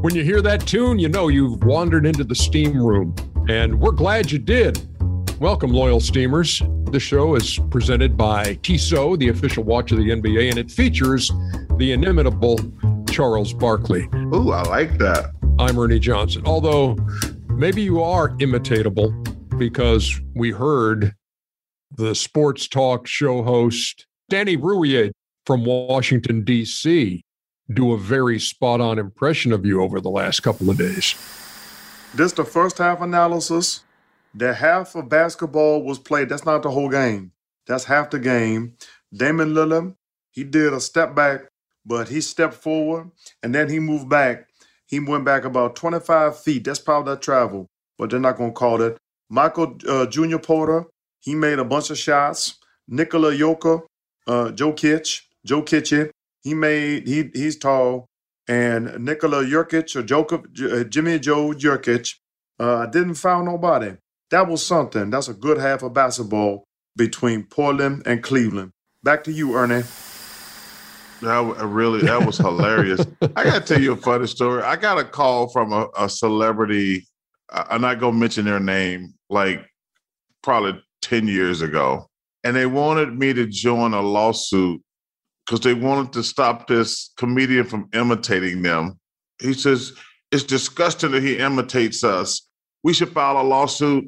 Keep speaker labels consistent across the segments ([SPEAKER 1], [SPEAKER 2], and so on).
[SPEAKER 1] When you hear that tune, you know you've wandered into the steam room, and we're glad you did. Welcome, loyal steamers. The show is presented by Tissot, the official watch of the NBA, and it features the inimitable Charles Barkley.
[SPEAKER 2] Ooh, I like that.
[SPEAKER 1] I'm Ernie Johnson. Although maybe you are imitatable because we heard the sports talk show host Danny Rouhier from Washington, D.C do a very spot on impression of you over the last couple of days.
[SPEAKER 2] This the first half analysis. The half of basketball was played. That's not the whole game. That's half the game. Damon Lillard, he did a step back, but he stepped forward and then he moved back. He went back about 25 feet. That's probably that travel, but they're not going to call it. Michael uh, Junior Porter, he made a bunch of shots. Nikola Jokic, uh, Joe Kitch, Joe Kitchen, he made he he's tall, and Nikola Jurkic or Jokic, uh, Jimmy Joe Jurkic uh, didn't foul nobody. That was something. That's a good half of basketball between Portland and Cleveland. Back to you, Ernie.
[SPEAKER 3] That really that was hilarious. I got to tell you a funny story. I got a call from a, a celebrity. I'm not gonna mention their name. Like probably ten years ago, and they wanted me to join a lawsuit because they wanted to stop this comedian from imitating them. He says, It's disgusting that he imitates us. We should file a lawsuit.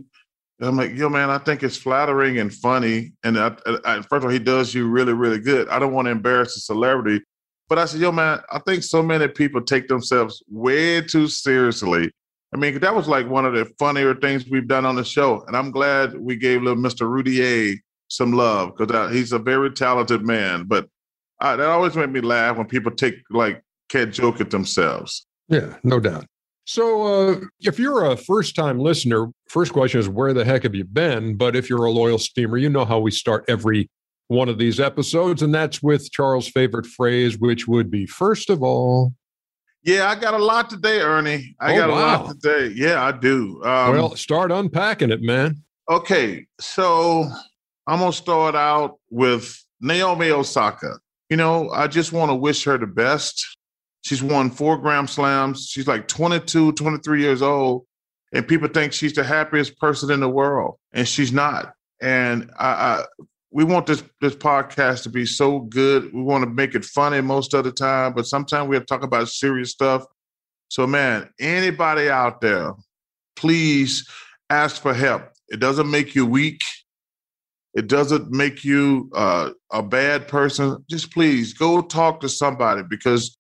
[SPEAKER 3] And I'm like, yo, man, I think it's flattering and funny. And I, I, first of all, he does you really, really good. I don't want to embarrass a celebrity. But I said, yo, man, I think so many people take themselves way too seriously. I mean, that was like one of the funnier things we've done on the show. And I'm glad we gave little Mr. Rouhier some love because uh, he's a very talented man. But that always made me laugh when people take like can't joke at themselves.
[SPEAKER 1] Yeah, no doubt. So, uh, if you're a first time listener, first question is where the heck have you been? But if you're a loyal steamer, you know how we start every one of these episodes, and that's with Charles' favorite phrase, which would be first of all.
[SPEAKER 3] Yeah, I got a lot today, Ernie. I
[SPEAKER 1] oh,
[SPEAKER 3] got
[SPEAKER 1] wow.
[SPEAKER 3] a lot today. Yeah, I do.
[SPEAKER 1] Um, well, start unpacking it, man.
[SPEAKER 3] Okay, so I'm gonna start out with Naomi Osaka you know, I just want to wish her the best. She's won four Grand Slams. She's like 22, 23 years old. And people think she's the happiest person in the world. And she's not. And I, I we want this this podcast to be so good. We want to make it funny most of the time, but sometimes we have to talk about serious stuff. So, man, anybody out there, please ask for help. It doesn't make you weak. It doesn't make you uh, a bad person. Just please go talk to somebody because,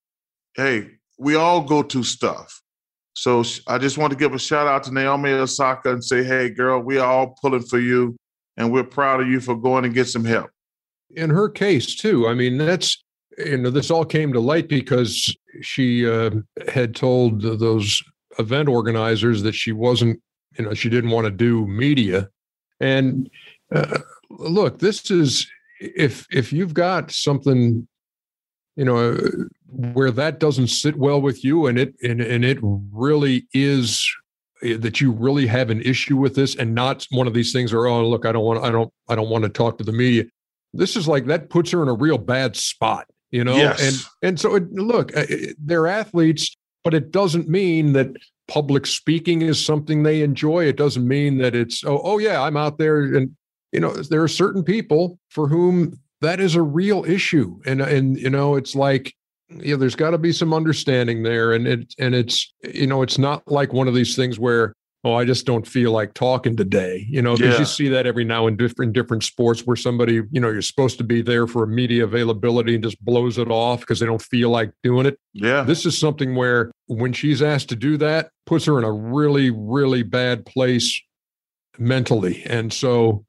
[SPEAKER 3] hey, we all go to stuff. So I just want to give a shout out to Naomi Osaka and say, hey, girl, we are all pulling for you, and we're proud of you for going and get some help.
[SPEAKER 1] In her case, too, I mean, that's you know, this all came to light because she uh, had told those event organizers that she wasn't, you know, she didn't want to do media, and uh, look, this is if if you've got something, you know, where that doesn't sit well with you, and it and and it really is eh, that you really have an issue with this, and not one of these things where oh look, I don't want I don't I don't want to talk to the media. This is like that puts her in a real bad spot, you know.
[SPEAKER 3] Yes.
[SPEAKER 1] And and so it, look, eh, eh, they're athletes, but it doesn't mean that public speaking is something they enjoy. It doesn't mean that it's oh oh yeah, I'm out there and you know, there are certain people for whom that is a real issue. And and you know, it's like yeah, there's got to be some understanding there. And it and it's you know, it's not like one of these things where oh, I just don't feel like talking today. You know, because
[SPEAKER 3] Yeah.
[SPEAKER 1] you see that every now in different different sports where somebody, you know, you're supposed to be there for a media availability and just blows it off because they don't feel like doing it.
[SPEAKER 3] Yeah.
[SPEAKER 1] This is something where when she's asked to do that, puts her in a really, really bad place mentally. And so,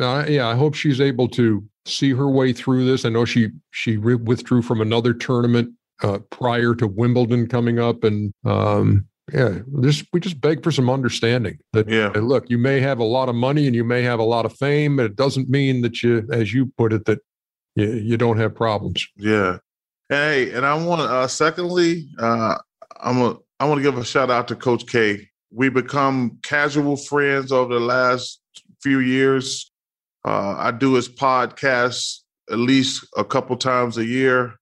[SPEAKER 1] uh, yeah, I hope she's able to see her way through this. I know she she re- withdrew from another tournament uh, prior to Wimbledon coming up, and um, yeah, this we just beg for some understanding that
[SPEAKER 3] Yeah.
[SPEAKER 1] hey, look, you may have a lot of money and you may have a lot of fame, but it doesn't mean that you, as you put it, that you, you don't have problems.
[SPEAKER 3] Yeah. Hey, and I want to uh secondly, uh I'm a I want to give a shout out to Coach K. We become casual friends over the last few years. Uh I do his podcast at least a couple times a year.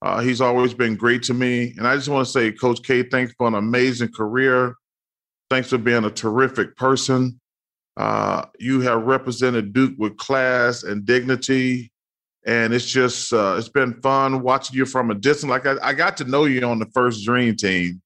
[SPEAKER 3] Uh, he's always been great to me. And I just want to say, Coach K, thanks for an amazing career. Thanks for being a terrific person. Uh, you have represented Duke with class and dignity and it's just uh, it's been fun watching you from a distance. Like I, I got to know you on the first Dream Team,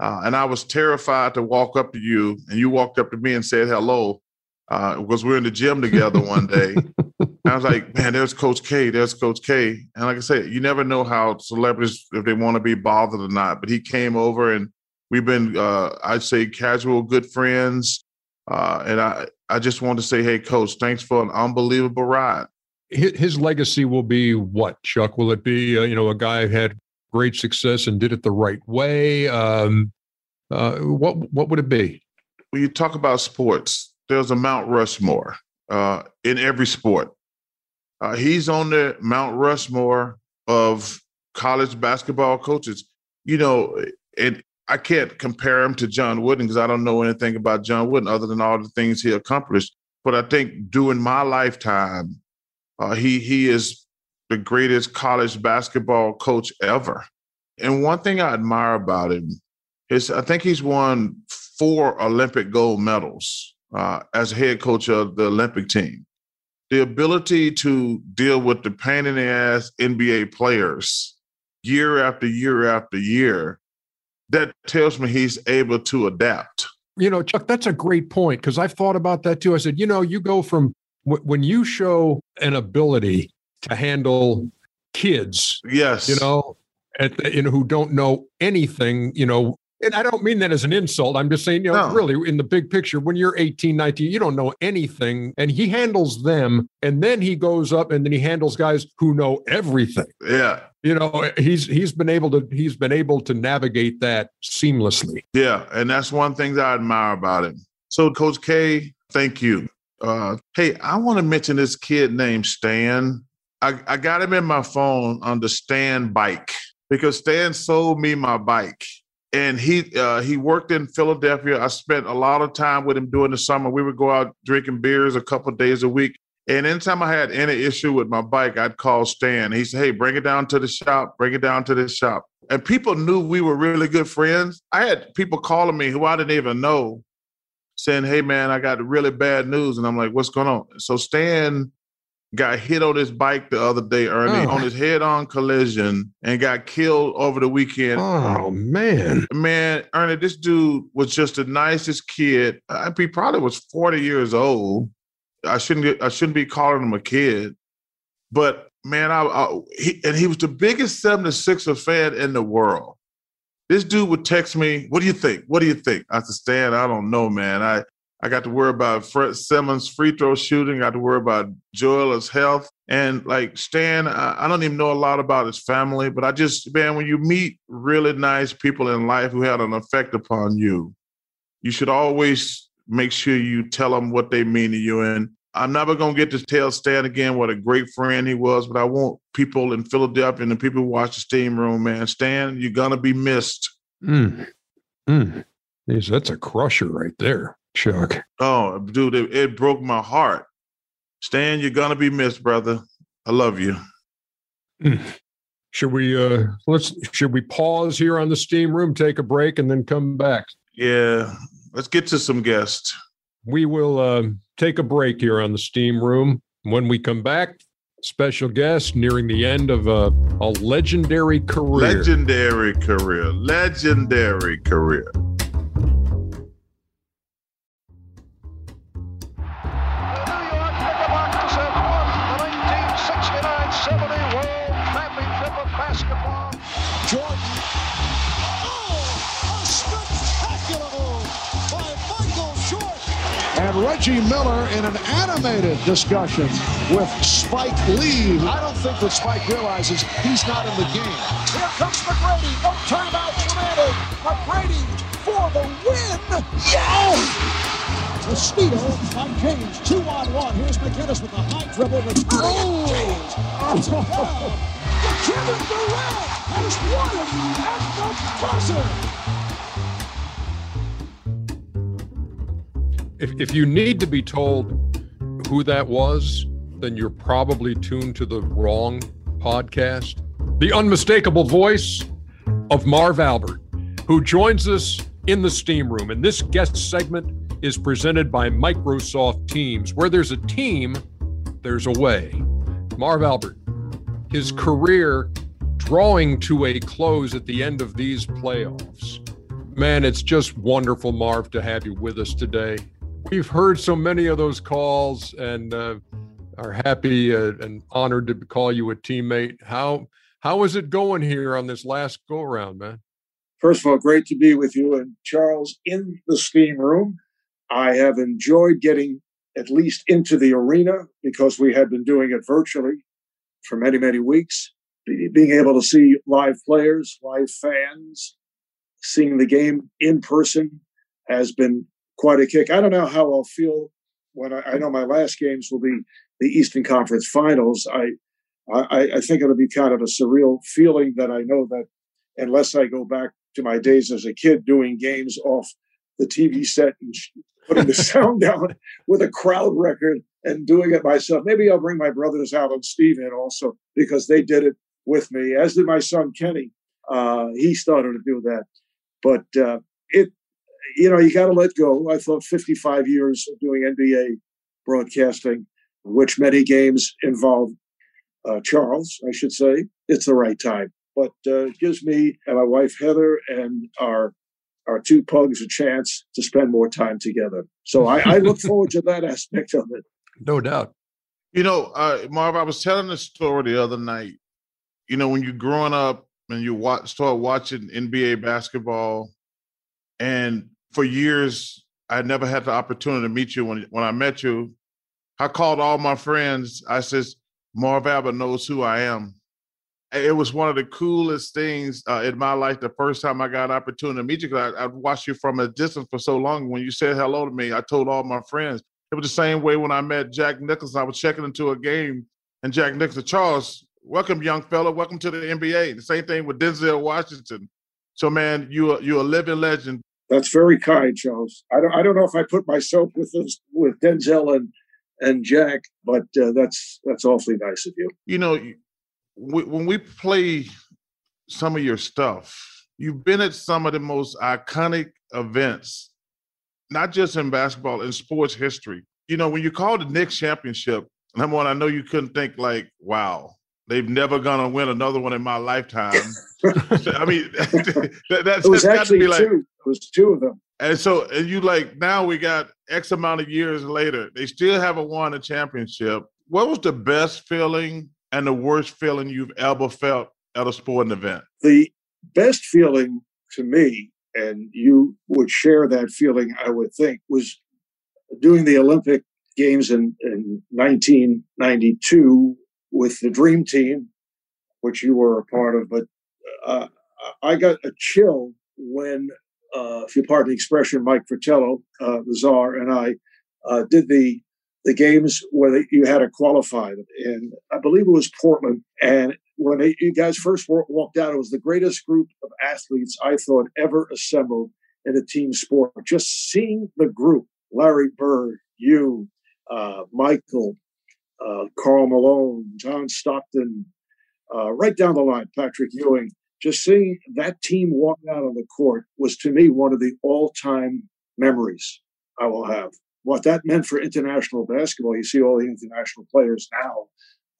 [SPEAKER 3] uh, and I was terrified to walk up to you, and you walked up to me and said hello uh, because we were in the gym together one day. I was like, man, there's Coach K, there's Coach K, and like I said, you never know how celebrities if they want to be bothered or not. But he came over, and we've been, uh, I'd say, casual good friends. Uh, and I, I just want to say, hey, Coach, thanks for an unbelievable ride.
[SPEAKER 1] his, his legacy will be what chuck will it be uh, you know a guy who had great success and did it the right way um uh what what would it be
[SPEAKER 3] when you talk about sports, there's a Mount Rushmore uh, in every sport. Uh, he's on the Mount Rushmore of college basketball coaches. You know, and I can't compare him to John Wooden because I don't know anything about John Wooden other than all the things he accomplished. But I think during my lifetime, uh, he he is the greatest college basketball coach ever. And one thing I admire about him is I think he's won four Olympic gold medals uh, as head coach of the Olympic team. The ability to deal with the pain in the ass NBA players year after year after year, that tells me he's able to adapt.
[SPEAKER 1] you know chuck that's a great point because i've thought about that too i said you know you go from w- when you show an ability to handle kids
[SPEAKER 3] Yes.
[SPEAKER 1] you know at the, you know who don't know anything you know and i don't mean that as an insult i'm just saying you know
[SPEAKER 3] No.
[SPEAKER 1] really in the big picture when you're 18 19 you don't know anything and he handles them and then he goes up and then he handles guys who know everything
[SPEAKER 3] Yeah.
[SPEAKER 1] you know he's he's been able to he's been able to navigate that seamlessly
[SPEAKER 3] Yeah, and that's one thing that I admire about him. So, Coach K, thank you. Uh, hey, I want to mention this kid named Stan. I, I got him in my phone under Stan Bike because Stan sold me my bike, and he uh, he worked in Philadelphia. I spent a lot of time with him during the summer. We would go out drinking beers a couple days a week. And anytime I had any issue with my bike, I'd call Stan. He said, "Hey, bring it down to the shop. Bring it down to the shop." and people knew we were really good friends. I had people calling me who I didn't even know, saying, "Hey, man, I got really bad news," and I'm like, "What's going on?" So Stan got hit on his bike the other day, Ernie,
[SPEAKER 1] Oh.
[SPEAKER 3] on his head-on collision, and got killed over the weekend.
[SPEAKER 1] oh man
[SPEAKER 3] Man, Ernie, this dude was just the nicest kid. I, he probably was 40 years old. I shouldn't I shouldn't be calling him a kid, but man, I, I he, and he was the biggest 76er fan in the world. This dude would text me, "What do you think? What do you think?" I said, "Stan, I don't know, man. I I got to worry about Fred Simmons' free throw shooting. I got to worry about Joel's health, and like Stan, I, don't even know a lot about his family, but I just man, when you meet really nice people in life who had an effect upon you, you should always make sure you tell them what they mean to you. And I'm never gonna get to tell Stan again what a great friend he was, but I want people in Philadelphia and the people who watch the steam room, man, Stan, you're gonna be missed.
[SPEAKER 1] Mm. Mm. That's a crusher right there, Chuck.
[SPEAKER 3] Oh, dude, it, it broke my heart. Stan, you're gonna be missed, brother. I love you.
[SPEAKER 1] Should we uh let's should we pause here on the steam room, take a break, and then come back?
[SPEAKER 3] Yeah, let's get to some guests.
[SPEAKER 1] We will uh, take a break here on the steam room. When we come back, Special guest nearing the end of a, a legendary career.
[SPEAKER 3] Legendary career. Legendary career.
[SPEAKER 4] Reggie Miller in an animated discussion with Spike Lee. I don't think that Spike realizes he's not in the game.
[SPEAKER 5] Here comes McGrady. No timeout demanded. McGrady for the win.
[SPEAKER 4] Yeah! Mosquito on James. Two on one. Here's McGinnis with the high dribble. Returning oh. James. Oh. Kevin Durant has won it at the buzzer.
[SPEAKER 1] If, if you need to be told who that was, then you're probably tuned to the wrong podcast. The unmistakable voice of Marv Albert, who joins us in the steam room. And this guest segment is presented by Microsoft Teams. Where there's a team, there's a way. Marv Albert, his career drawing to a close at the end of these playoffs. Man, it's just wonderful, Marv, to have you with us today. We've heard so many of those calls and uh, are happy uh, and honored to call you a teammate. How how is it going here on this last go around, man?
[SPEAKER 4] First of all, great to be with you and Charles in the steam room. I have enjoyed getting at least into the arena because we had been doing it virtually for many, many weeks. Being able to see live players, live fans, seeing the game in person has been quite a kick. I don't know how I'll feel when I, I know my last games will be the Eastern Conference Finals. I, I, I think it'll be kind of a surreal feeling that I know that unless I go back to my days as a kid doing games off the TV set and putting the sound down with a crowd record and doing it myself. Maybe I'll bring my brothers out and Steve in also because they did it with me, as did my son Kenny. Uh, he started to do that, but uh, it you know, you got to let go. I thought 55 years of doing NBA broadcasting, which many games involve uh, Charles, I should say, it's the right time. But uh, it gives me and my wife Heather and our our two pugs a chance to spend more time together. So I, I look forward to that aspect of it.
[SPEAKER 1] No doubt.
[SPEAKER 3] You know, uh, Marv, I was telling the story the other night. You know, when you're growing up and you watch, start watching NBA basketball, and for years, I never had the opportunity to meet you. When when I met you, I called all my friends. I says, Marv Albert knows who I am. It was one of the coolest things uh, in my life. The first time I got an opportunity to meet you, because I, I'd watched you from a distance for so long. When you said hello to me, I told all my friends. It was the same way when I met Jack Nicholson. I was checking into a game, and Jack Nicholson, Charles, welcome, young fella, welcome to the NBA. The same thing with Denzel Washington. So, man, you are, you're a living legend.
[SPEAKER 4] That's very kind, Charles. I don't, I don't know if I put myself with this, with Denzel and and Jack, but uh, that's that's awfully nice of you.
[SPEAKER 3] You know, when we play some of your stuff, you've been at some of the most iconic events, not just in basketball, in sports history. You know, when you call the Knicks championship, number one, I know you couldn't think like, wow, they've never gonna win another one in my lifetime. I mean, that, that's, that's
[SPEAKER 4] actually
[SPEAKER 3] be like,
[SPEAKER 4] two. It was two of them.
[SPEAKER 3] And so, and you like now we got X amount of years later, they still haven't won a championship. What was the best feeling and the worst feeling you've ever felt at a sporting event?
[SPEAKER 4] The best feeling to me, and you would share that feeling, I would think, was doing the Olympic Games in, in 1992 with the Dream Team, which you were a part of. But uh, I got a chill when, if you pardon the expression, Mike Fratello, uh, the czar, and I uh, did the the games where you had to qualify, and I believe it was Portland. And when they, you guys first walked out, it was the greatest group of athletes I thought ever assembled in a team sport. Just seeing the group, Larry Bird, you, uh, Michael, uh, Karl Malone, John Stockton, uh, right down the line, Patrick Ewing. Just seeing that team walk out on the court was to me one of the all time memories I will have. What that meant for international basketball, you see all the international players now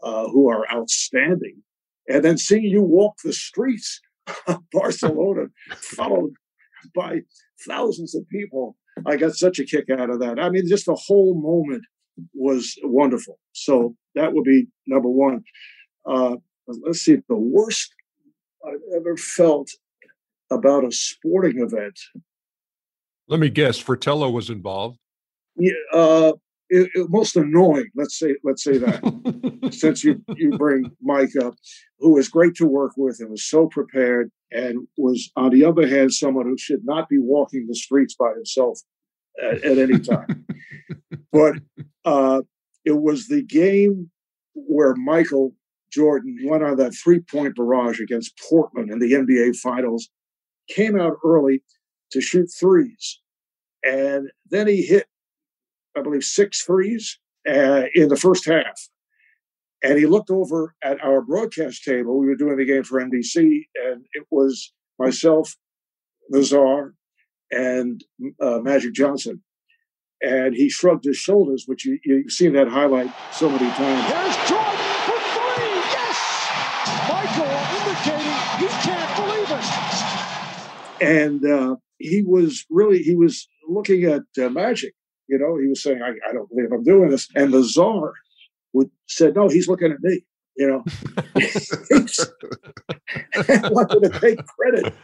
[SPEAKER 4] uh, who are outstanding. And then seeing you walk the streets of Barcelona, followed by thousands of people, I got such a kick out of that. I mean, just the whole moment was wonderful. So that would be number one. Uh, let's see, the worst I've ever felt about a sporting event.
[SPEAKER 1] Let me guess, Fratello was involved.
[SPEAKER 4] Yeah, uh, it, it, most annoying. Let's say let's say that since you you bring Mike up, who was great to work with and was so prepared, and was on the other hand someone who should not be walking the streets by himself at, at any time. but uh, it was the game where Michael Jordan went on that three point barrage against Portland in the NBA Finals, came out early to shoot threes. And then he hit, I believe, six threes uh, in the first half. And he looked over at our broadcast table. We were doing the game for NBC, and it was myself, czar, and uh, Magic Johnson. And he shrugged his shoulders, which you, you've seen that highlight so many times. And uh, he was really, he was looking at uh, Magic. You know, he was saying, I, I don't believe I'm doing this. And the czar would said, no, he's looking at me. You know, wanted to take credit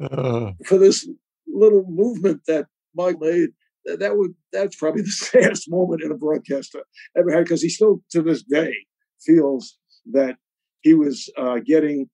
[SPEAKER 4] uh. for this little movement that Mike made. That would that's probably the saddest moment in a broadcaster ever had because he still to this day feels that he was uh, getting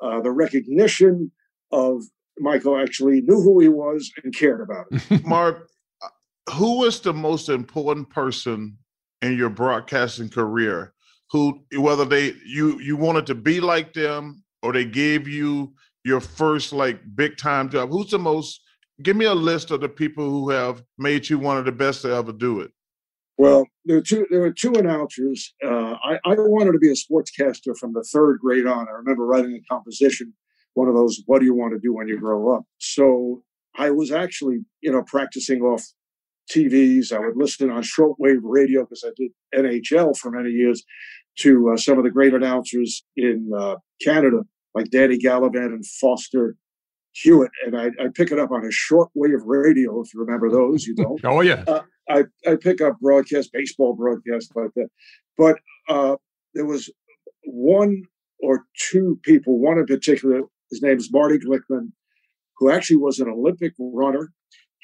[SPEAKER 4] uh, the recognition of Michael actually knew who he was and cared about it.
[SPEAKER 3] Marv, uh, who was the most important person in your broadcasting career who whether they you you wanted to be like them or they gave you your first like big time job? Who's the most give me a list of the people who have made you one of the best to ever do it.
[SPEAKER 4] Well there are two there are two announcers. Uh, I, I wanted to be a sportscaster from the third grade on. I remember writing a composition one of those what do you want to do when you grow up so i was actually you know practicing off TVs. I would listen on shortwave radio because I did NHL for many years to uh, some of the great announcers in uh, Canada, like Danny Gallivan and Foster Hewitt. And I, I pick it up on a shortwave radio, if you remember those. You don't?
[SPEAKER 1] oh, yeah.
[SPEAKER 4] Uh, I, I pick up broadcast, baseball broadcast like that. But uh, there was one or two people, one in particular, his name is Marty Glickman, who actually was an Olympic runner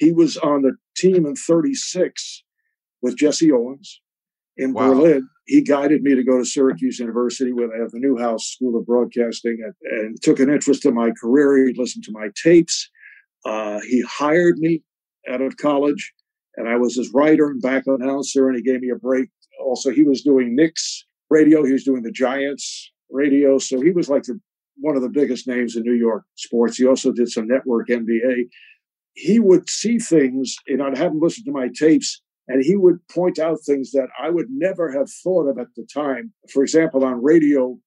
[SPEAKER 4] he was on the team in 36 with Jesse Owens in wow. Berlin. He guided me to go to Syracuse University, where they have the Newhouse School of Broadcasting, and, and took an interest in my career. He listened to my tapes. Uh, he hired me out of college, and I was his writer and back announcer, and he gave me a break. Also, he was doing Knicks radio. He was doing the Giants radio. So he was like the, one of the biggest names in New York sports. He also did some network NBA he would see things, and I'd have him listen to my tapes, and he would point out things that I would never have thought of at the time. For example, on radio,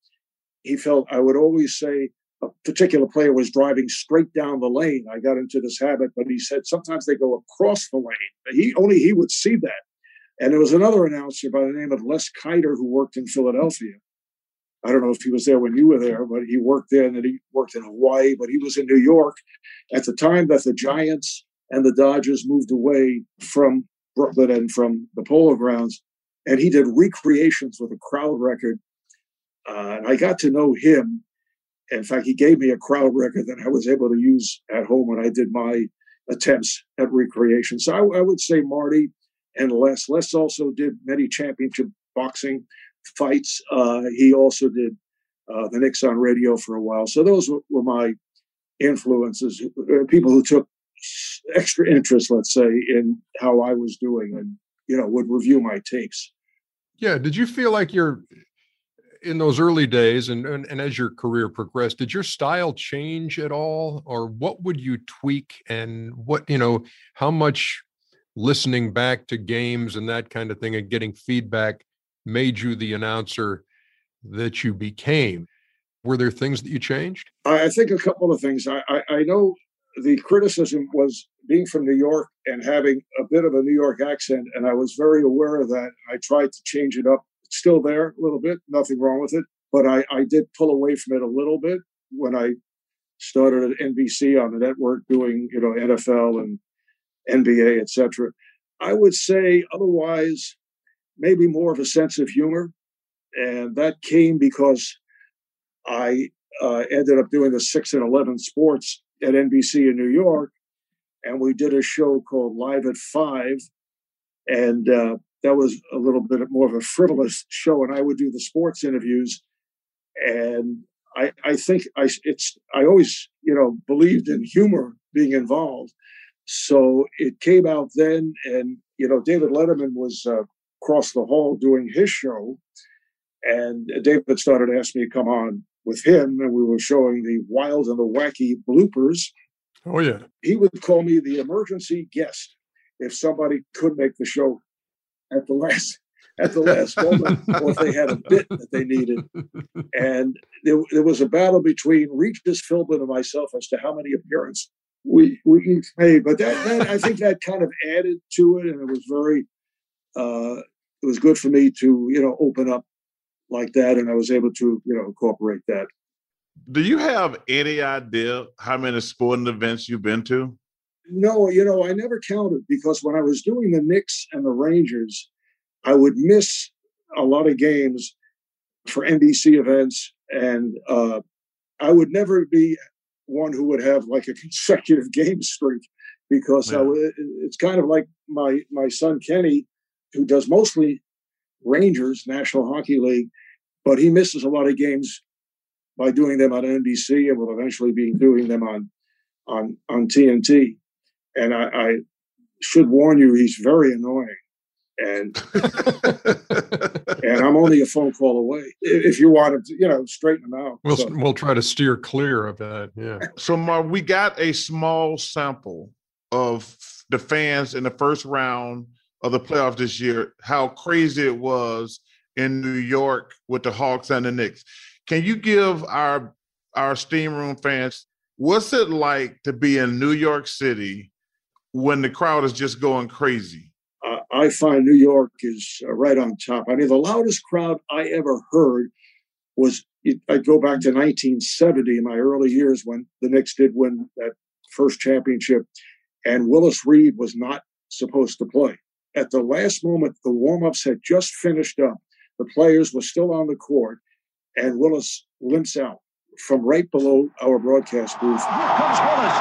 [SPEAKER 4] he felt I would always say a particular player was driving straight down the lane. I got into this habit, but he said sometimes they go across the lane. He only he would see that. And there was another announcer by the name of Les Keiter who worked in Philadelphia. I don't know if he was there when you were there, but he worked there and he worked in Hawaii, but he was in New York at the time that the Giants and the Dodgers moved away from Brooklyn and from the Polo Grounds. And he did recreations with a crowd record. Uh, and I got to know him. In fact, he gave me a crowd record that I was able to use at home when I did my attempts at recreation. So I, I would say Marty and Les. Les also did many championship boxing fights. Uh, he also did uh, the Knicks on radio for a while. So those were, were my influences, uh, people who took extra interest, let's say, in how I was doing and, you know, would review my tapes.
[SPEAKER 1] Yeah. Did you feel like you're in those early days and, and, and as your career progressed, did your style change at all? Or what would you tweak and what, you know, how much listening back to games and that kind of thing and getting feedback made you the announcer that you became. Were there things that you changed?
[SPEAKER 4] I think a couple of things. I, I, I know the criticism was being from New York and having a bit of a New York accent, and I was very aware of that. I tried to change it up It's still there a little bit, nothing wrong with it. But I, I did pull away from it a little bit when I started at NBC on the network doing, you know, NFL and NBA, etc. I would say otherwise, maybe more of a sense of humor. And that came because I uh, ended up doing the 6 and 11 sports at NBC in New York. And we did a show called Live at Five. And uh, that was a little bit more of a frivolous show. And I would do the sports interviews. And I, I think I, it's, I always, you know, believed in humor being involved. So it came out then. And, you know, David Letterman was uh, across the hall doing his show. And David started asking me to come on with him, and we were showing the wild and the wacky bloopers.
[SPEAKER 1] Oh, yeah.
[SPEAKER 4] He would call me the emergency guest if somebody could make the show at the last at the last moment or if they had a bit that they needed. And there, there was a battle between Regis Philbin and myself as to how many appearances we, we each made. But that, that I think that kind of added to it, and it was very uh, it was good for me to you know open up like that, and I was able to you know incorporate that.
[SPEAKER 3] Do you have any idea how many sporting events you've been to?
[SPEAKER 4] No, you know, I never counted because when I was doing the Knicks and the Rangers, I would miss a lot of games for NBC events, and uh, I would never be one who would have like a consecutive game streak because yeah. I, it's kind of like my my son Kenny, who does mostly Rangers, National Hockey League, but he misses a lot of games by doing them on NBC and will eventually be doing them on on on TNT. And I, I should warn you, he's very annoying. And and I'm only a phone call away. If you want to, you know, straighten them out.
[SPEAKER 1] We'll so. we'll try to steer clear of that. Yeah.
[SPEAKER 3] So, Marv, we got a small sample of the fans in the first round of the playoffs this year, how crazy it was in New York with the Hawks and the Knicks. Can you give our our steam room fans what's it like to be in New York City when the crowd is just going crazy?
[SPEAKER 4] Uh, I find New York is uh, right on top. I mean, the loudest crowd I ever heard was I go back to 1970 in my early years when the Knicks did win that first championship, and Willis Reed was not supposed to play at the last moment, the warm ups had just finished up. The players were still on the court, and Willis limps out from right below our broadcast booth.
[SPEAKER 5] Here comes Willis,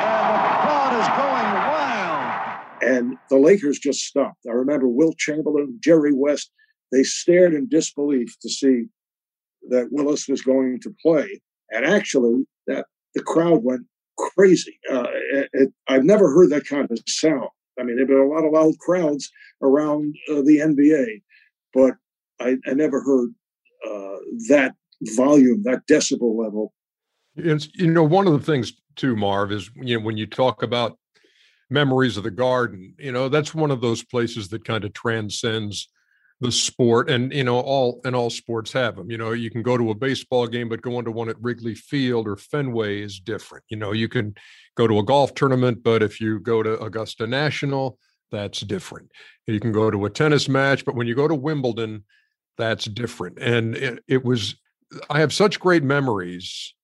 [SPEAKER 5] and the crowd is going wild.
[SPEAKER 4] And the Lakers just stopped. I remember Wilt Chamberlain, Jerry West, they stared in disbelief to see that Willis was going to play. And actually, that the crowd went crazy. Uh, it, it, I've never heard that kind of sound. I mean, there have been a lot of loud crowds around uh, the NBA, but I, I never heard uh, that volume, that decibel level.
[SPEAKER 1] It's, you know, one of the things too, Marv, is you know when you talk about memories of the Garden, you know, that's one of those places that kind of transcends the sport and you know all and all sports have them you know you can go to a baseball game but going to one at wrigley field or fenway is different you know you can go to a golf tournament but if you go to augusta national that's different. You can go to a tennis match but when you go to wimbledon that's different and it, it was i have such great memories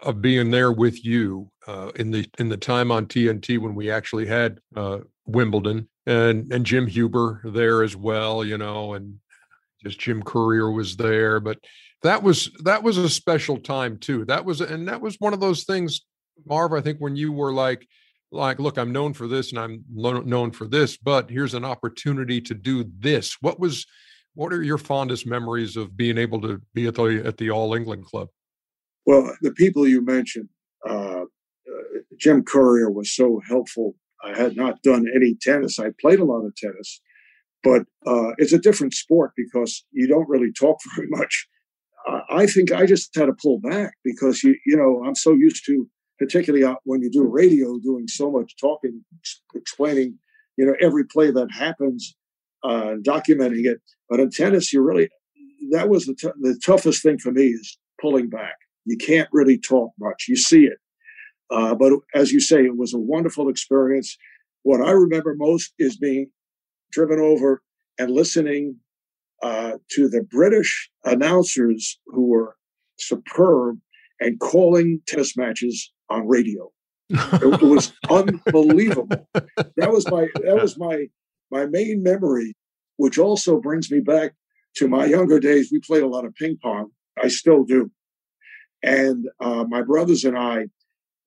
[SPEAKER 1] of being there with you uh, in the in the time on tnt when we actually had uh, wimbledon and and Jim Huber there as well, you know, and just Jim Courier was there. But that was that was a special time too. That was and that was one of those things, Marv. I think when you were like, like, look, I'm known for this and I'm known for this, but here's an opportunity to do this. What was what are your fondest memories of being able to be at the at the All England Club?
[SPEAKER 4] Well, the people you mentioned, uh, Jim Courier was so helpful I had not done any tennis. I played a lot of tennis, but uh, it's a different sport because you don't really talk very much. Uh, I think I just had to pull back because you you know I'm so used to, particularly when you do radio, doing so much talking, explaining you know every play that happens, uh, documenting it. But in tennis, you really that was the t- the toughest thing for me is pulling back. You can't really talk much. You see it. Uh, but as you say, it was a wonderful experience. What I remember most is being driven over and listening uh, to the British announcers who were superb and calling tennis matches on radio. it, it was unbelievable. That was my that was my my main memory, which also brings me back to my younger days. We played a lot of ping pong. I still do. And uh, my brothers and I,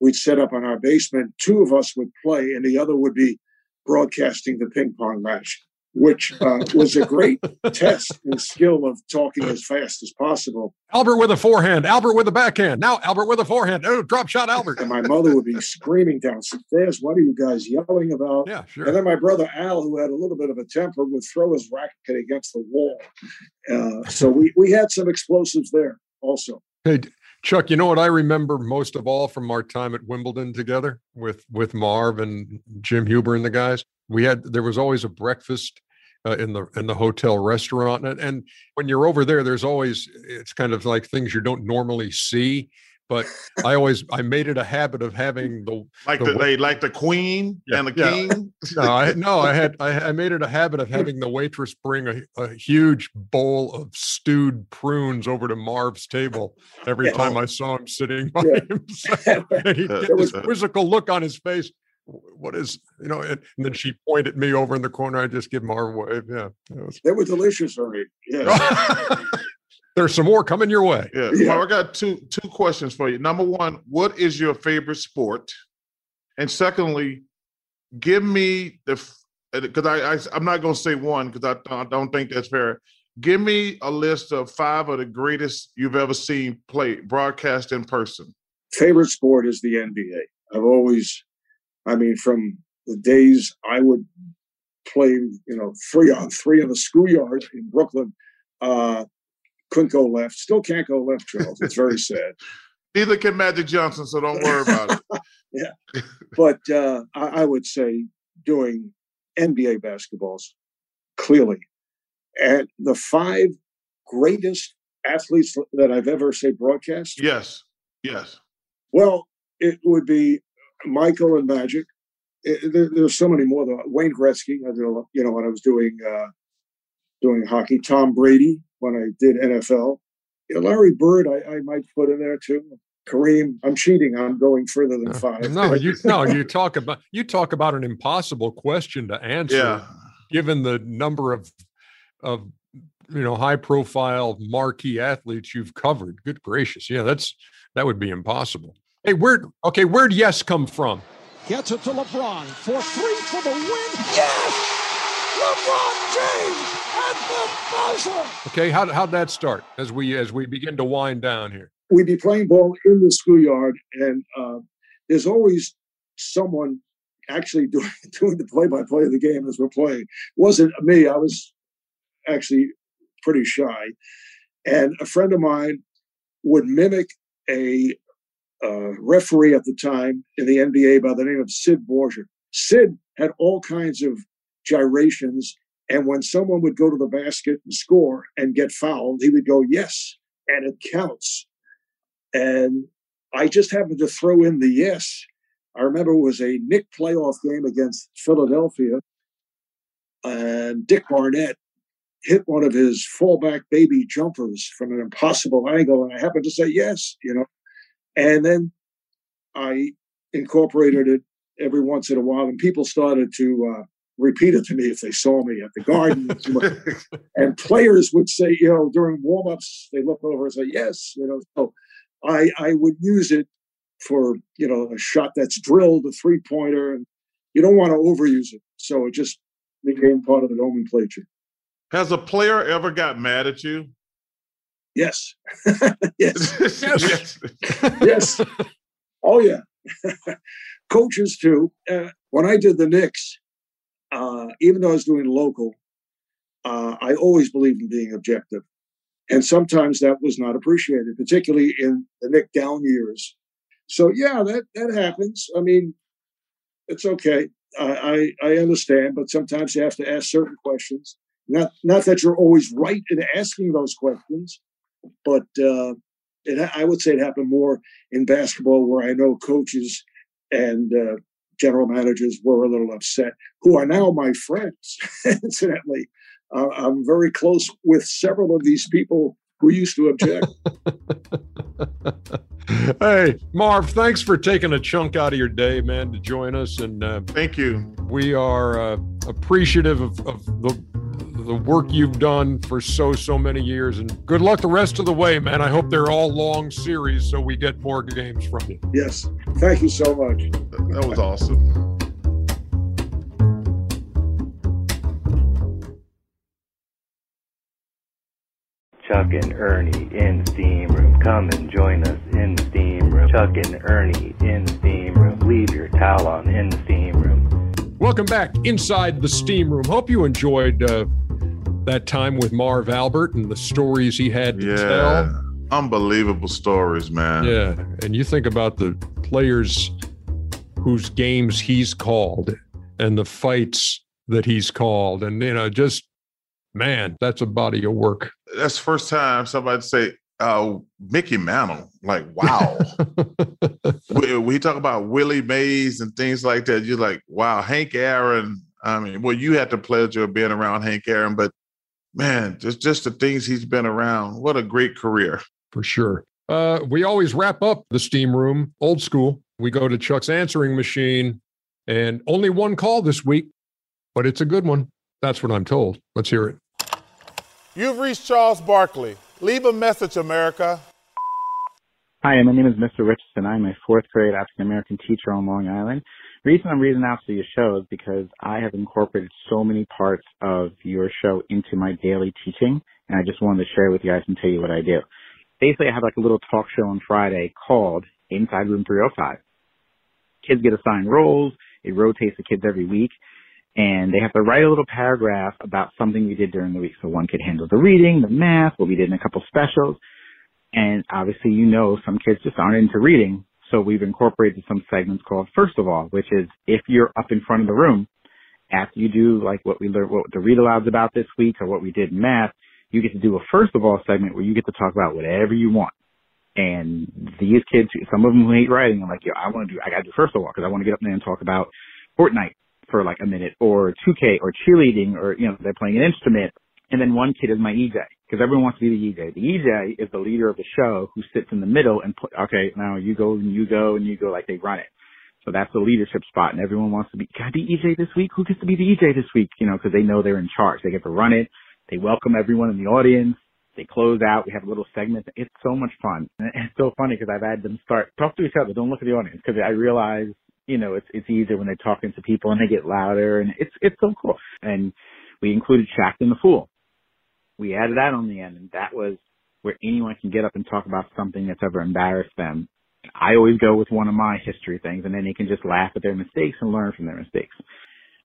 [SPEAKER 4] we'd set up in our basement. Two of us would play, and the other would be broadcasting the ping pong match which uh, was a great test and skill of talking as fast as possible.
[SPEAKER 1] Albert with a forehand, Albert with a backhand. Now Albert with a forehand. Oh, drop shot, Albert.
[SPEAKER 4] And my mother would be screaming downstairs, "What are you guys yelling about?"
[SPEAKER 1] Yeah, sure.
[SPEAKER 4] And then my brother Al, who had a little bit of a temper, would throw his racket against the wall. Uh, so we we had some explosives there also.
[SPEAKER 1] Hey, Chuck, you know what I remember most of all from our time at Wimbledon together with with Marv and Jim Huber and the guys? We had there was always a breakfast uh, in the in the hotel restaurant, and, and when you're over there, there's always it's kind of like things you don't normally see but I always I made it a habit of having the
[SPEAKER 3] like the, the they like the queen yeah, and the yeah. king.
[SPEAKER 1] no, I no, I had I, I, made it a habit of having the waitress bring a, a huge bowl of stewed prunes over to Marv's table every yeah. time I saw him sitting by himself, and he'd uh, get this uh, uh. quizzical look on his face. What is you know? And, and, then she pointed me over in the corner. I just give Marv a wave. Yeah,
[SPEAKER 4] was, they were delicious, Ernie. Yeah.
[SPEAKER 1] There's some more coming your way.
[SPEAKER 3] Yeah. yeah. Well, I got two two questions for you. Number one, what is your favorite sport? And secondly, give me the because I, I am not going to say one because I, I don't think that's fair. Give me a list of five of the greatest you've ever seen play broadcast in person.
[SPEAKER 4] Favorite sport is the NBA. I've always, I mean, from the days I would play, you know, three on three in the schoolyard in Brooklyn. Uh, couldn't go left. Still can't go left, Charles. It's very sad.
[SPEAKER 3] Neither can Magic Johnson, so don't worry about it.
[SPEAKER 4] yeah, but uh, I, I, would say doing NBA basketballs clearly, and the five greatest athletes that I've ever say broadcast.
[SPEAKER 3] Yes, yes.
[SPEAKER 4] Well, it would be Michael and Magic. It, there, there's so many more. Though. Wayne Gretzky, I did, you know, when I was doing uh, doing hockey. Tom Brady, when I did NFL. Larry Bird, I, I, might put in there too. Kareem, I'm cheating. I'm going further than uh, five.
[SPEAKER 1] No, you no, you talk about you talk about an impossible question to answer,
[SPEAKER 3] yeah.
[SPEAKER 1] given the number of of you know high profile marquee athletes you've covered. Good gracious, yeah, that's that would be impossible. Hey, where okay, where'd yes come from?
[SPEAKER 5] Gets it to LeBron for three for the win. Yes! LeBron James at the buzzer.
[SPEAKER 1] Okay, how how'd that start as we as we begin to wind down here?
[SPEAKER 4] We'd be playing ball in the schoolyard, and uh, there's always someone actually doing doing the play by play of the game as we're playing. It wasn't me. I was actually pretty shy, and a friend of mine would mimic a uh, referee at the time in the NBA by the name of Sid Borgia. Sid had all kinds of gyrations. And when someone would go to the basket and score and get fouled, he would go, yes, and it counts. And I just happened to throw in the yes. I remember it was a Knick playoff game against Philadelphia, and Dick Barnett hit one of his fallback baby jumpers from an impossible angle, and I happened to say yes, you know. And then I incorporated it every once in a while, and people started to uh, repeat it to me if they saw me at the garden. and players would say, you know, during warm-ups, they look over and say, yes, you know. So I I would use it for, you know, a shot that's drilled, a three-pointer, and you don't want to overuse it. So it just became part of the nomenclature.
[SPEAKER 3] Has a player ever got mad at you?
[SPEAKER 4] Yes. yes. yes. yes. Oh yeah. Coaches too. Uh, when I did the Knicks, uh, even though I was doing local, uh, I always believed in being objective. And sometimes that was not appreciated, particularly in the Knick down years. So yeah, that that happens. I mean, it's okay. I, I, I understand, but sometimes you have to ask certain questions. Not not that you're always right in asking those questions, but uh, it, I would say it happened more in basketball, where I know coaches and uh, general managers were a little upset, who are now my friends, incidentally. Uh, I'm very close with several of these people who used to object.
[SPEAKER 1] hey, Marv, thanks for taking a chunk out of your day, man, to join us. And uh,
[SPEAKER 3] thank you.
[SPEAKER 1] We are uh, appreciative of, of the the work you've done for so so many years. And good luck the rest of the way man. I hope they're all long series so we get more games from you.
[SPEAKER 4] Yes. Thank you so much.
[SPEAKER 3] That was awesome
[SPEAKER 6] Chuck and Ernie in Steam Room. Come and join us in the Steam Room. Chuck and Ernie in Steam Room. Leave your towel on in the Steam Room.
[SPEAKER 1] Welcome back inside the Steam Room. Hope you enjoyed uh, that time with Marv Albert and the stories he had to
[SPEAKER 3] yeah.
[SPEAKER 1] tell.
[SPEAKER 3] Unbelievable stories, man.
[SPEAKER 1] Yeah. And you think about the players whose games he's called and the fights that he's called. And, you know, just, man, that's a body of work.
[SPEAKER 3] That's the first time somebody say, uh, Mickey Mantle. Like, wow. we, we, talk about Willie Mays and things like that. You're like, wow, Hank Aaron. I mean, well, you had the pleasure of being around Hank Aaron, but man, just just the things he's been around. What a great career.
[SPEAKER 1] For sure. Uh, we always wrap up the steam room old school. We go to Chuck's answering machine, and only one call this week, but it's a good one. That's what I'm told. Let's hear it.
[SPEAKER 7] You've reached Charles Barkley. Leave a message, America.
[SPEAKER 8] Hi, my name is Mr. Richardson. I'm a fourth grade African American teacher on Long Island reason I'm reading out to your show is because I have incorporated so many parts of your show into my daily teaching, and I just wanted to share with you guys and tell you what I do. Basically, I have like a little talk show on Friday called Inside Room 305. Kids get assigned roles. It rotates the kids every week. And they have to write a little paragraph about something we did during the week. So one kid handles the reading, the math, what we did in a couple specials. And obviously, you know, some kids just aren't into reading. So we've incorporated some segments called First of All, which is if you're up in front of the room, after you do like what we learned, what the read alouds about this week or what we did in math, you get to do a First of All segment where you get to talk about whatever you want. And these kids, some of them who hate writing, I'm like, yo, I want to do, I got to do First of All because I want to get up there and talk about Fortnite for like a minute or 2K or cheerleading or, you know, they're playing an instrument. And then one kid is my EJ because everyone wants to be the EJ. The EJ is the leader of the show who sits in the middle and put, okay, now you go and you go and you go like they run it. So that's the leadership spot, and everyone wants to be. Can I be EJ this week? Who gets to be the EJ this week? You know, because they know they're in charge. They get to run it. They welcome everyone in the audience. They close out. We have a little segment. It's so much fun. And it's so funny because I've had them start talk to each other. Don't look at the audience because I realize, you know, it's it's easier when they're talking to people and they get louder, and it's it's so cool. And we included Shaqtin' a Fool we added that on the end, and that was where anyone can get up and talk about something that's ever embarrassed them. I always go with one of my history things, and then they can just laugh at their mistakes and learn from their mistakes.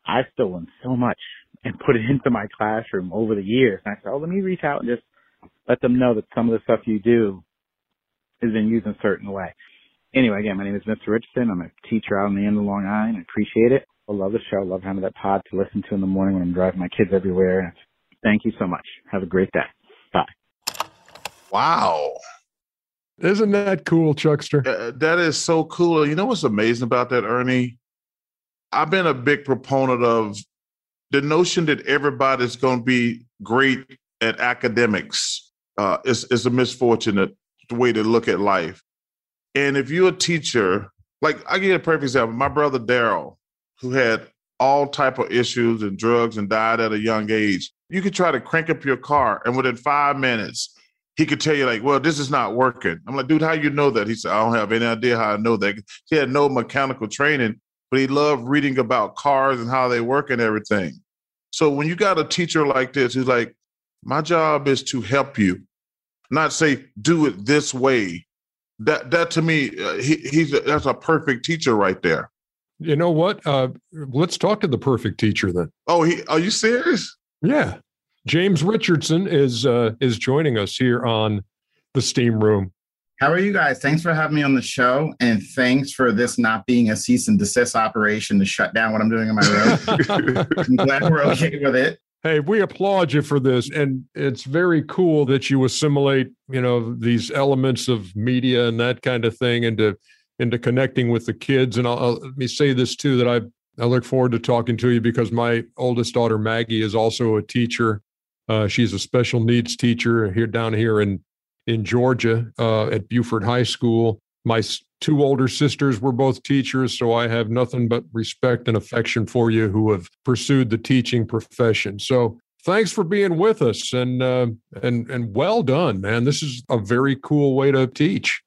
[SPEAKER 8] I've stolen so much and put it into my classroom over the years. And I said, oh, let me reach out and just let them know that some of the stuff you do has been used in a certain way. Anyway, again, my name is Mr. Richardson. I'm a teacher out on the end of Long Island. I appreciate it. I love the show. I love having that pod to listen to in the morning when I'm driving my kids everywhere. Thank you so much. Have a great day. Bye.
[SPEAKER 3] Wow.
[SPEAKER 1] Isn't that cool, Chuckster?
[SPEAKER 3] Uh, that is so cool. You know what's amazing about that, Ernie? I've been a big proponent of the notion that everybody's going to be great at academics. Uh, is is a misfortunate way to look at life. And if you're a teacher, like I give you a perfect example. My brother Daryl, who had all type of issues and drugs and died at a young age. You could try to crank up your car, and within five minutes, he could tell you like, "Well, this is not working." I'm like, "Dude, how you know that?" He said, "I don't have any idea how I know that." He had no mechanical training, but he loved reading about cars and how they work and everything. So when you got a teacher like this who's like, "My job is to help you, not say do it this way," that that to me, uh, he, he's a, that's a perfect teacher right there.
[SPEAKER 1] You know what? Uh, let's talk to the perfect teacher then.
[SPEAKER 3] Oh, he, are you serious?
[SPEAKER 1] Yeah. James Richardson is uh, is joining us here on the Steam Room.
[SPEAKER 9] How are you guys? Thanks for having me on the show, and thanks for this not being a cease and desist operation to shut down what I'm doing in my room. I'm glad we're okay with it.
[SPEAKER 1] Hey, we applaud you for this, and it's very cool that you assimilate, you know, these elements of media and that kind of thing into into connecting with the kids. And I'll, I'll, let me say this too that I I look forward to talking to you because my oldest daughter Maggie is also a teacher, Uh, she's a special needs teacher here down here in in Georgia uh, at Buford High School. My two older sisters were both teachers, so I have nothing but respect and affection for you who have pursued the teaching profession. So thanks for being with us, and uh, and and well done, man. This is a very cool way to teach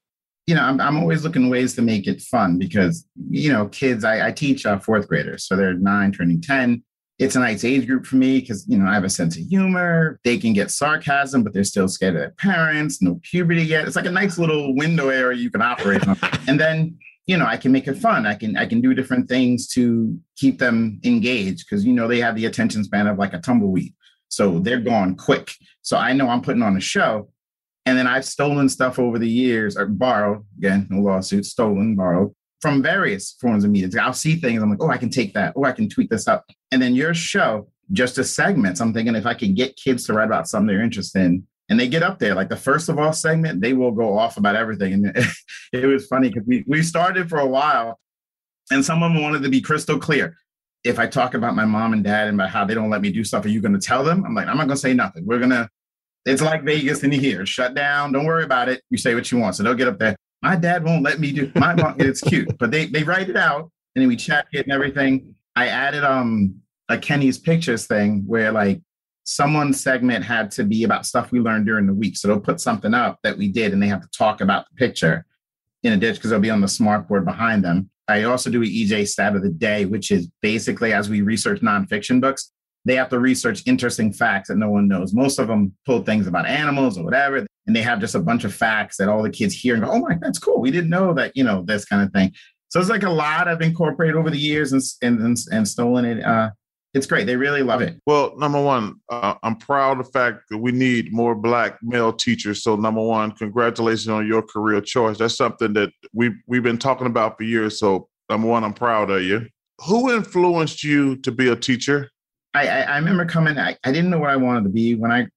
[SPEAKER 9] you know, I'm, I'm always looking ways to make it fun because, you know, kids, I, I teach uh, fourth graders. So they're nine, turning 10 it's a nice age group for me because you know I have a sense of humor. They can get sarcasm, but they're still scared of their parents. No puberty yet. It's like a nice little window area you can operate on. And then you know I can make it fun. I can I can do different things to keep them engaged because you know they have the attention span of like a tumbleweed, so they're gone quick. So I know I'm putting on a show, and then I've stolen stuff over the years or borrowed again, no lawsuit, stolen, borrowed from various forms of media. I'll see things. I'm like, oh, I can take that. Oh, I can tweet this up. And then your show, just a segment. I'm thinking if I can get kids to write about something they're interested in, and they get up there, like the first of all segment, they will go off about everything. And it, was funny because we, we started for a while and someone wanted to be crystal clear. If I talk about my mom and dad and about how they don't let me do stuff, are you going to tell them? I'm like, I'm not going to say nothing. We're going to, it's like Vegas in here. Shut down. Don't worry about it. You say what you want. So they'll get up there my dad won't let me do my mom. it's cute, but they they write it out and then we chat it and everything. I added um a Kenny's pictures thing where like someone's segment had to be about stuff we learned during the week. So they'll put something up that we did and they have to talk about the picture in a ditch because they'll be on the smart board behind them. I also do an EJ stat of the day, which is basically as we research nonfiction books, they have to research interesting facts that no one knows. Most of them pull things about animals or whatever and they have just a bunch of facts that all the kids hear and go, oh my, that's cool. We didn't know that, you know, this kind of thing. So it's like a lot I've incorporated over the years and and and, stolen it. Uh, it's great. They really love it.
[SPEAKER 3] Well, number one, uh, I'm proud of the fact that we need more black male teachers. So, number one, congratulations on your career choice. That's something that we we've been talking about for years. So, number one, I'm proud of you. Who influenced you to be a teacher?
[SPEAKER 9] I, I, I remember coming. I, I didn't know what I wanted to be when I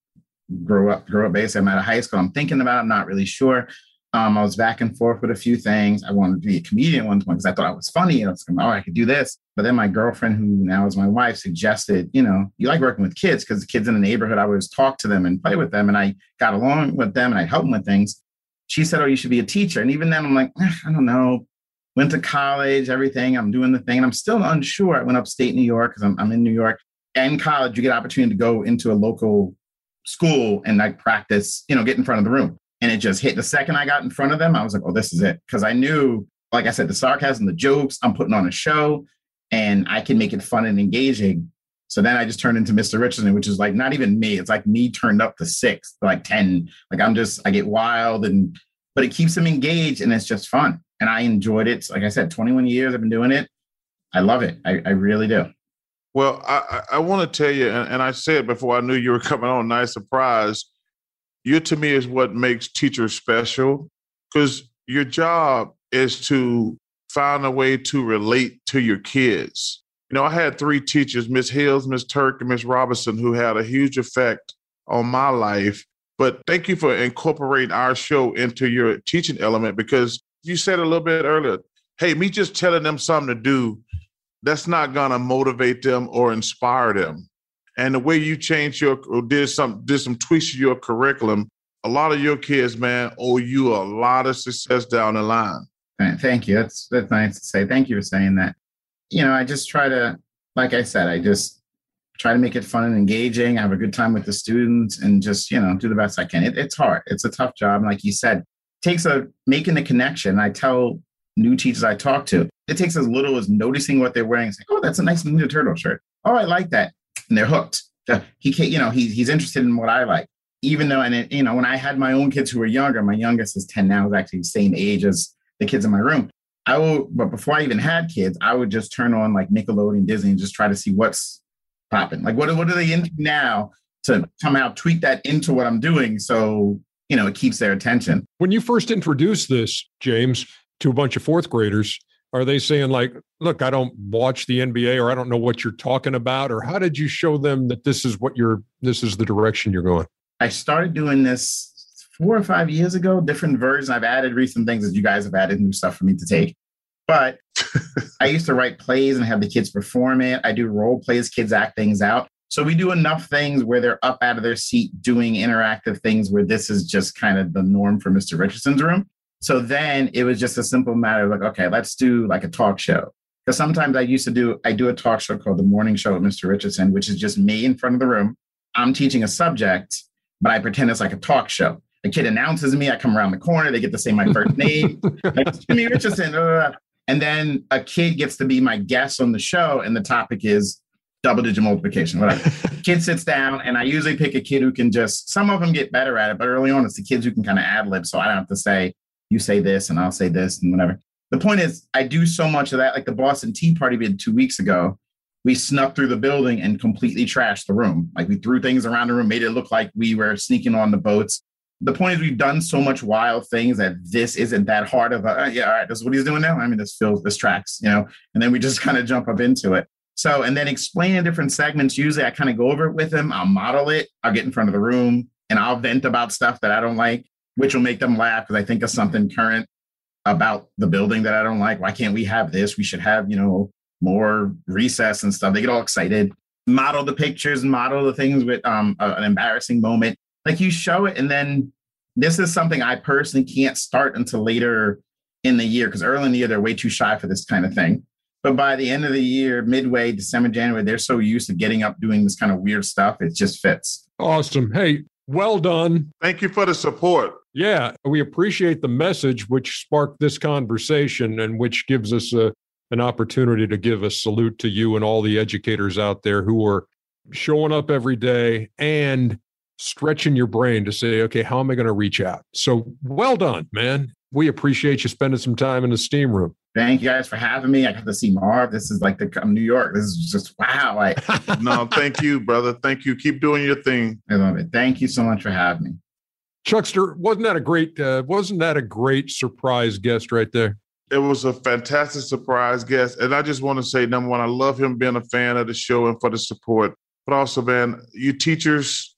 [SPEAKER 9] grow up, grow up basically. I'm out of high school. I'm thinking about it. I'm not really sure. Um, I was back and forth with a few things. I wanted to be a comedian at one point because I thought I was funny. I was like, oh, I could do this. But then my girlfriend, who now is my wife, suggested, you know, you like working with kids because the kids in the neighborhood, I always talk to them and play with them. And I got along with them and I helped them with things. She said, oh, you should be a teacher. And even then, I'm like, eh, I don't know. Went to college, everything. I'm doing the thing. And I'm still unsure. I went upstate New York because I'm, I'm in New York. And in college, you get opportunity to go into a local school and I practice, you know, get in front of the room. And it just hit the second I got in front of them, I was like, oh, this is it. Because I knew, like I said, the sarcasm, the jokes, I'm putting on a show and I can make it fun and engaging. So then I just turned into Mr. Richardson, which is like not even me. It's like me turned up to six, like 10. Like I'm just, I get wild and, but it keeps them engaged and it's just fun. And I enjoyed it. Like I said, 21 years I've been doing it. I love it. I, I really do.
[SPEAKER 3] Well, I, I want to tell you, and, and I said before I knew you were coming on, nice surprise. You to me is what makes teachers special because your job is to find a way to relate to your kids. You know, I had three teachers, Miss Hills, Miss Turk, and Miss Robinson, who had a huge effect on my life. But thank you for incorporating our show into your teaching element because you said a little bit earlier, hey, me just telling them something to do that's not gonna motivate them or inspire them. And the way you changed your or did some did some tweaks to your curriculum, a lot of your kids, man, owe you a lot of success down the line.
[SPEAKER 9] Thank you. That's that's nice to say. Thank you for saying that. You know, I just try to, like I said, I just try to make it fun and engaging. I have a good time with the students, and just you know do the best I can. It, it's hard. It's a tough job, and like you said, takes a making the connection. I tell new teachers I talk to. It takes as little as noticing what they're wearing. Say, oh, that's a nice Ninja Turtle shirt. Oh, I like that. And they're hooked. He can't, you know, he's he's interested in what I like. Even though, and it, you know, when I had my own kids who were younger, my youngest is 10 now, is actually the same age as the kids in my room. I will, but before I even had kids, I would just turn on like Nickelodeon, Disney, and just try to see what's popping. Like, what, what are they into now to somehow tweak that into what I'm doing so, you know, it keeps their attention.
[SPEAKER 1] When you first introduced this, James, to a bunch of fourth graders are they saying like look i don't watch the nba or i don't know what you're talking about or how did you show them that this is what you're this is the direction you're going?
[SPEAKER 9] I started doing this four or five years ago. Different versions. I've added recent things as you guys have added new stuff for me to take. But i used to write plays and have the kids perform it. I do role plays. Kids act things out. So we do enough things where they're up out of their seat doing interactive things where this is just kind of the norm for Mr. Richardson's room. So then it was just a simple matter of like, okay, let's do like a talk show. Because sometimes I used to do, I do a talk show called The Morning Show with Mr. Richardson, which is just me in front of the room. I'm teaching a subject, but I pretend it's like a talk show. A kid announces me, I come around the corner, they get to say my first name, like Jimmy Richardson. Uh, and then a kid gets to be my guest on the show, and the topic is double digit multiplication, whatever. kid sits down, and I usually pick a kid who can just, some of them get better at it, but early on, it's the kids who can kind of ad lib. So I don't have to say, you say this, and I'll say this, and whatever. The point is, I do so much of that. Like the Boston Tea Party we did two weeks ago, we snuck through the building and completely trashed the room. Like we threw things around the room, made it look like we were sneaking on the boats. The point is, we've done so much wild things that this isn't that hard of a, uh, yeah, all right, this is what he's doing now. I mean, this feels, this tracks, you know, and then we just kind of jump up into it. So, and then explaining different segments, usually I kind of go over it with him. I'll model it, I'll get in front of the room and I'll vent about stuff that I don't like, which will make them laugh because I think of something current about the building that I don't like. Why can't we have this? We should have, you know, more recess and stuff. They get all excited. Model the pictures and model the things with um, a, an embarrassing moment. Like you show it, and then this is something I personally can't start until later in the year because early in the year they're way too shy for this kind of thing. But by the end of the year, midway, December, January, they're so used to getting up doing this kind of weird stuff, it just fits.
[SPEAKER 1] Awesome. Hey, well done.
[SPEAKER 3] Thank you for the support.
[SPEAKER 1] Yeah, we appreciate the message which sparked this conversation and which gives us a, an opportunity to give a salute to you and all the educators out there who are showing up every day and stretching your brain to say, okay, how am I going to reach out? So well done, man. We appreciate you spending some time in the steam room.
[SPEAKER 9] Thank you guys for having me. I got to see Marv. This is like the New York. This is just wow. Like,
[SPEAKER 3] no, thank you, brother. Thank you. Keep doing your thing.
[SPEAKER 9] I love it. Thank you so much for having me.
[SPEAKER 1] Chuckster, wasn't that a great uh, wasn't that a great surprise guest right there?
[SPEAKER 3] It was a fantastic surprise guest. And I just want to say, number one, I love him being a fan of the show and for the support. But also, man, you teachers,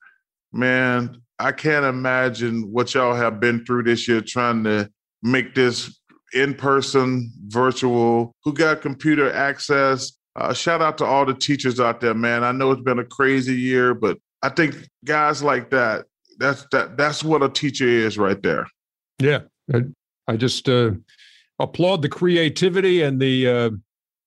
[SPEAKER 3] man, I can't imagine what y'all have been through this year trying to make this in person, virtual, who got computer access. Uh, shout out to all the teachers out there, man. I know it's been a crazy year, but I think guys like that that's that that's what a teacher is right there.
[SPEAKER 1] Yeah, I, I just uh, applaud the creativity and the uh,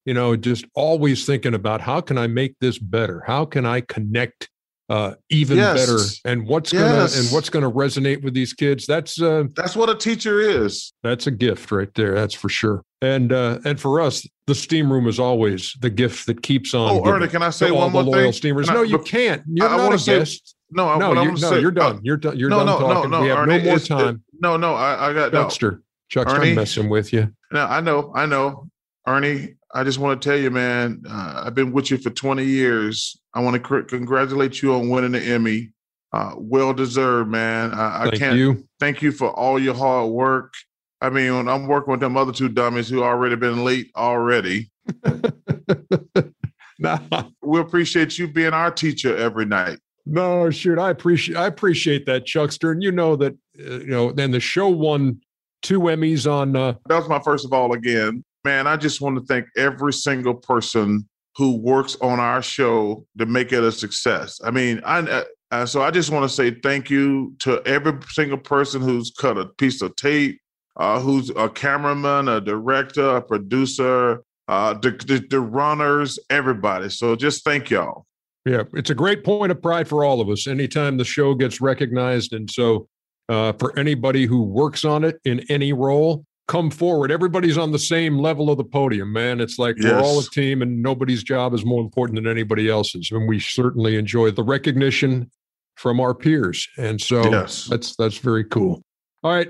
[SPEAKER 1] you know just always thinking about how can I make this better? How can I connect uh, even yes. better? And what's yes. gonna and what's gonna resonate with these kids? That's uh,
[SPEAKER 3] that's what a teacher is.
[SPEAKER 1] That's a gift right there. That's for sure. And uh, and for us, the steam room is always the gift that keeps on.
[SPEAKER 3] Oh, Ernie, can I say one more
[SPEAKER 1] loyal
[SPEAKER 3] thing?
[SPEAKER 1] Steamers. no, you can't. You're I, not I a say, guest.
[SPEAKER 3] No,
[SPEAKER 1] no, you, no,
[SPEAKER 3] say,
[SPEAKER 1] you're done. You're done. You're no, done no, talking. No, no, we have Ernie, no more time. It,
[SPEAKER 3] no, no, I, I got
[SPEAKER 1] Chuckster.
[SPEAKER 3] No.
[SPEAKER 1] Chuck's Ernie, messing with you.
[SPEAKER 3] No, I know, I know, Ernie. I just want to tell you, man. Uh, I've been with you for 20 years. I want to cr- congratulate you on winning the Emmy. Uh, well deserved, man. I,
[SPEAKER 1] I
[SPEAKER 3] can't
[SPEAKER 1] you.
[SPEAKER 3] thank you for all your hard work. I mean, I'm working with them other two dummies who already been late already. nah. We appreciate you being our teacher every night.
[SPEAKER 1] No, shoot, I appreciate I appreciate that, Chuckster, and you know that uh, you know. Then the show won two Emmys on. Uh,
[SPEAKER 3] that was my first of all. Again, man, I just want to thank every single person who works on our show to make it a success. I mean, I. Uh, uh so I just want to say thank you to every single person who's cut a piece of tape, uh, who's a cameraman, a director, a producer, uh, the, the, the runners, everybody. So just thank y'all.
[SPEAKER 1] Yeah, it's a great point of pride for all of us anytime the show gets recognized. And so, uh, for anybody who works on it in any role, come forward. Everybody's on the same level of the podium, man. It's like yes. we're all a team and nobody's job is more important than anybody else's. And we certainly enjoy the recognition from our peers. And so yes. that's that's very cool. All right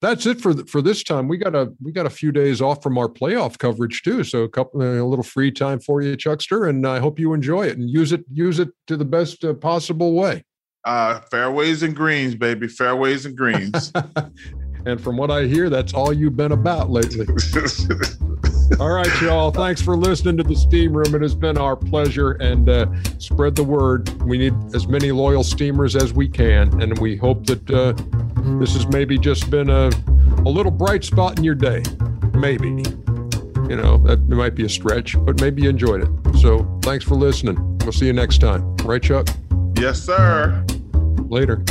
[SPEAKER 1] that's it for for this time. We got a we got a few days off from our playoff coverage too, so a couple a little free time for you, Chuckster, and I hope you enjoy it and use it use it to the best uh, possible way.
[SPEAKER 3] Uh, fairways and greens, baby, fairways and greens.
[SPEAKER 1] and from what I hear, that's all you've been about lately. All right, y'all. Thanks for listening to the Steam Room. It has been our pleasure, and uh, spread the word. We need as many loyal steamers as we can, and we hope that uh, this has maybe just been a, a little bright spot in your day. Maybe. You know, that might be a stretch, but maybe you enjoyed it. So thanks for listening. We'll see you next time. Right, Chuck?
[SPEAKER 3] Yes, sir.
[SPEAKER 1] Later.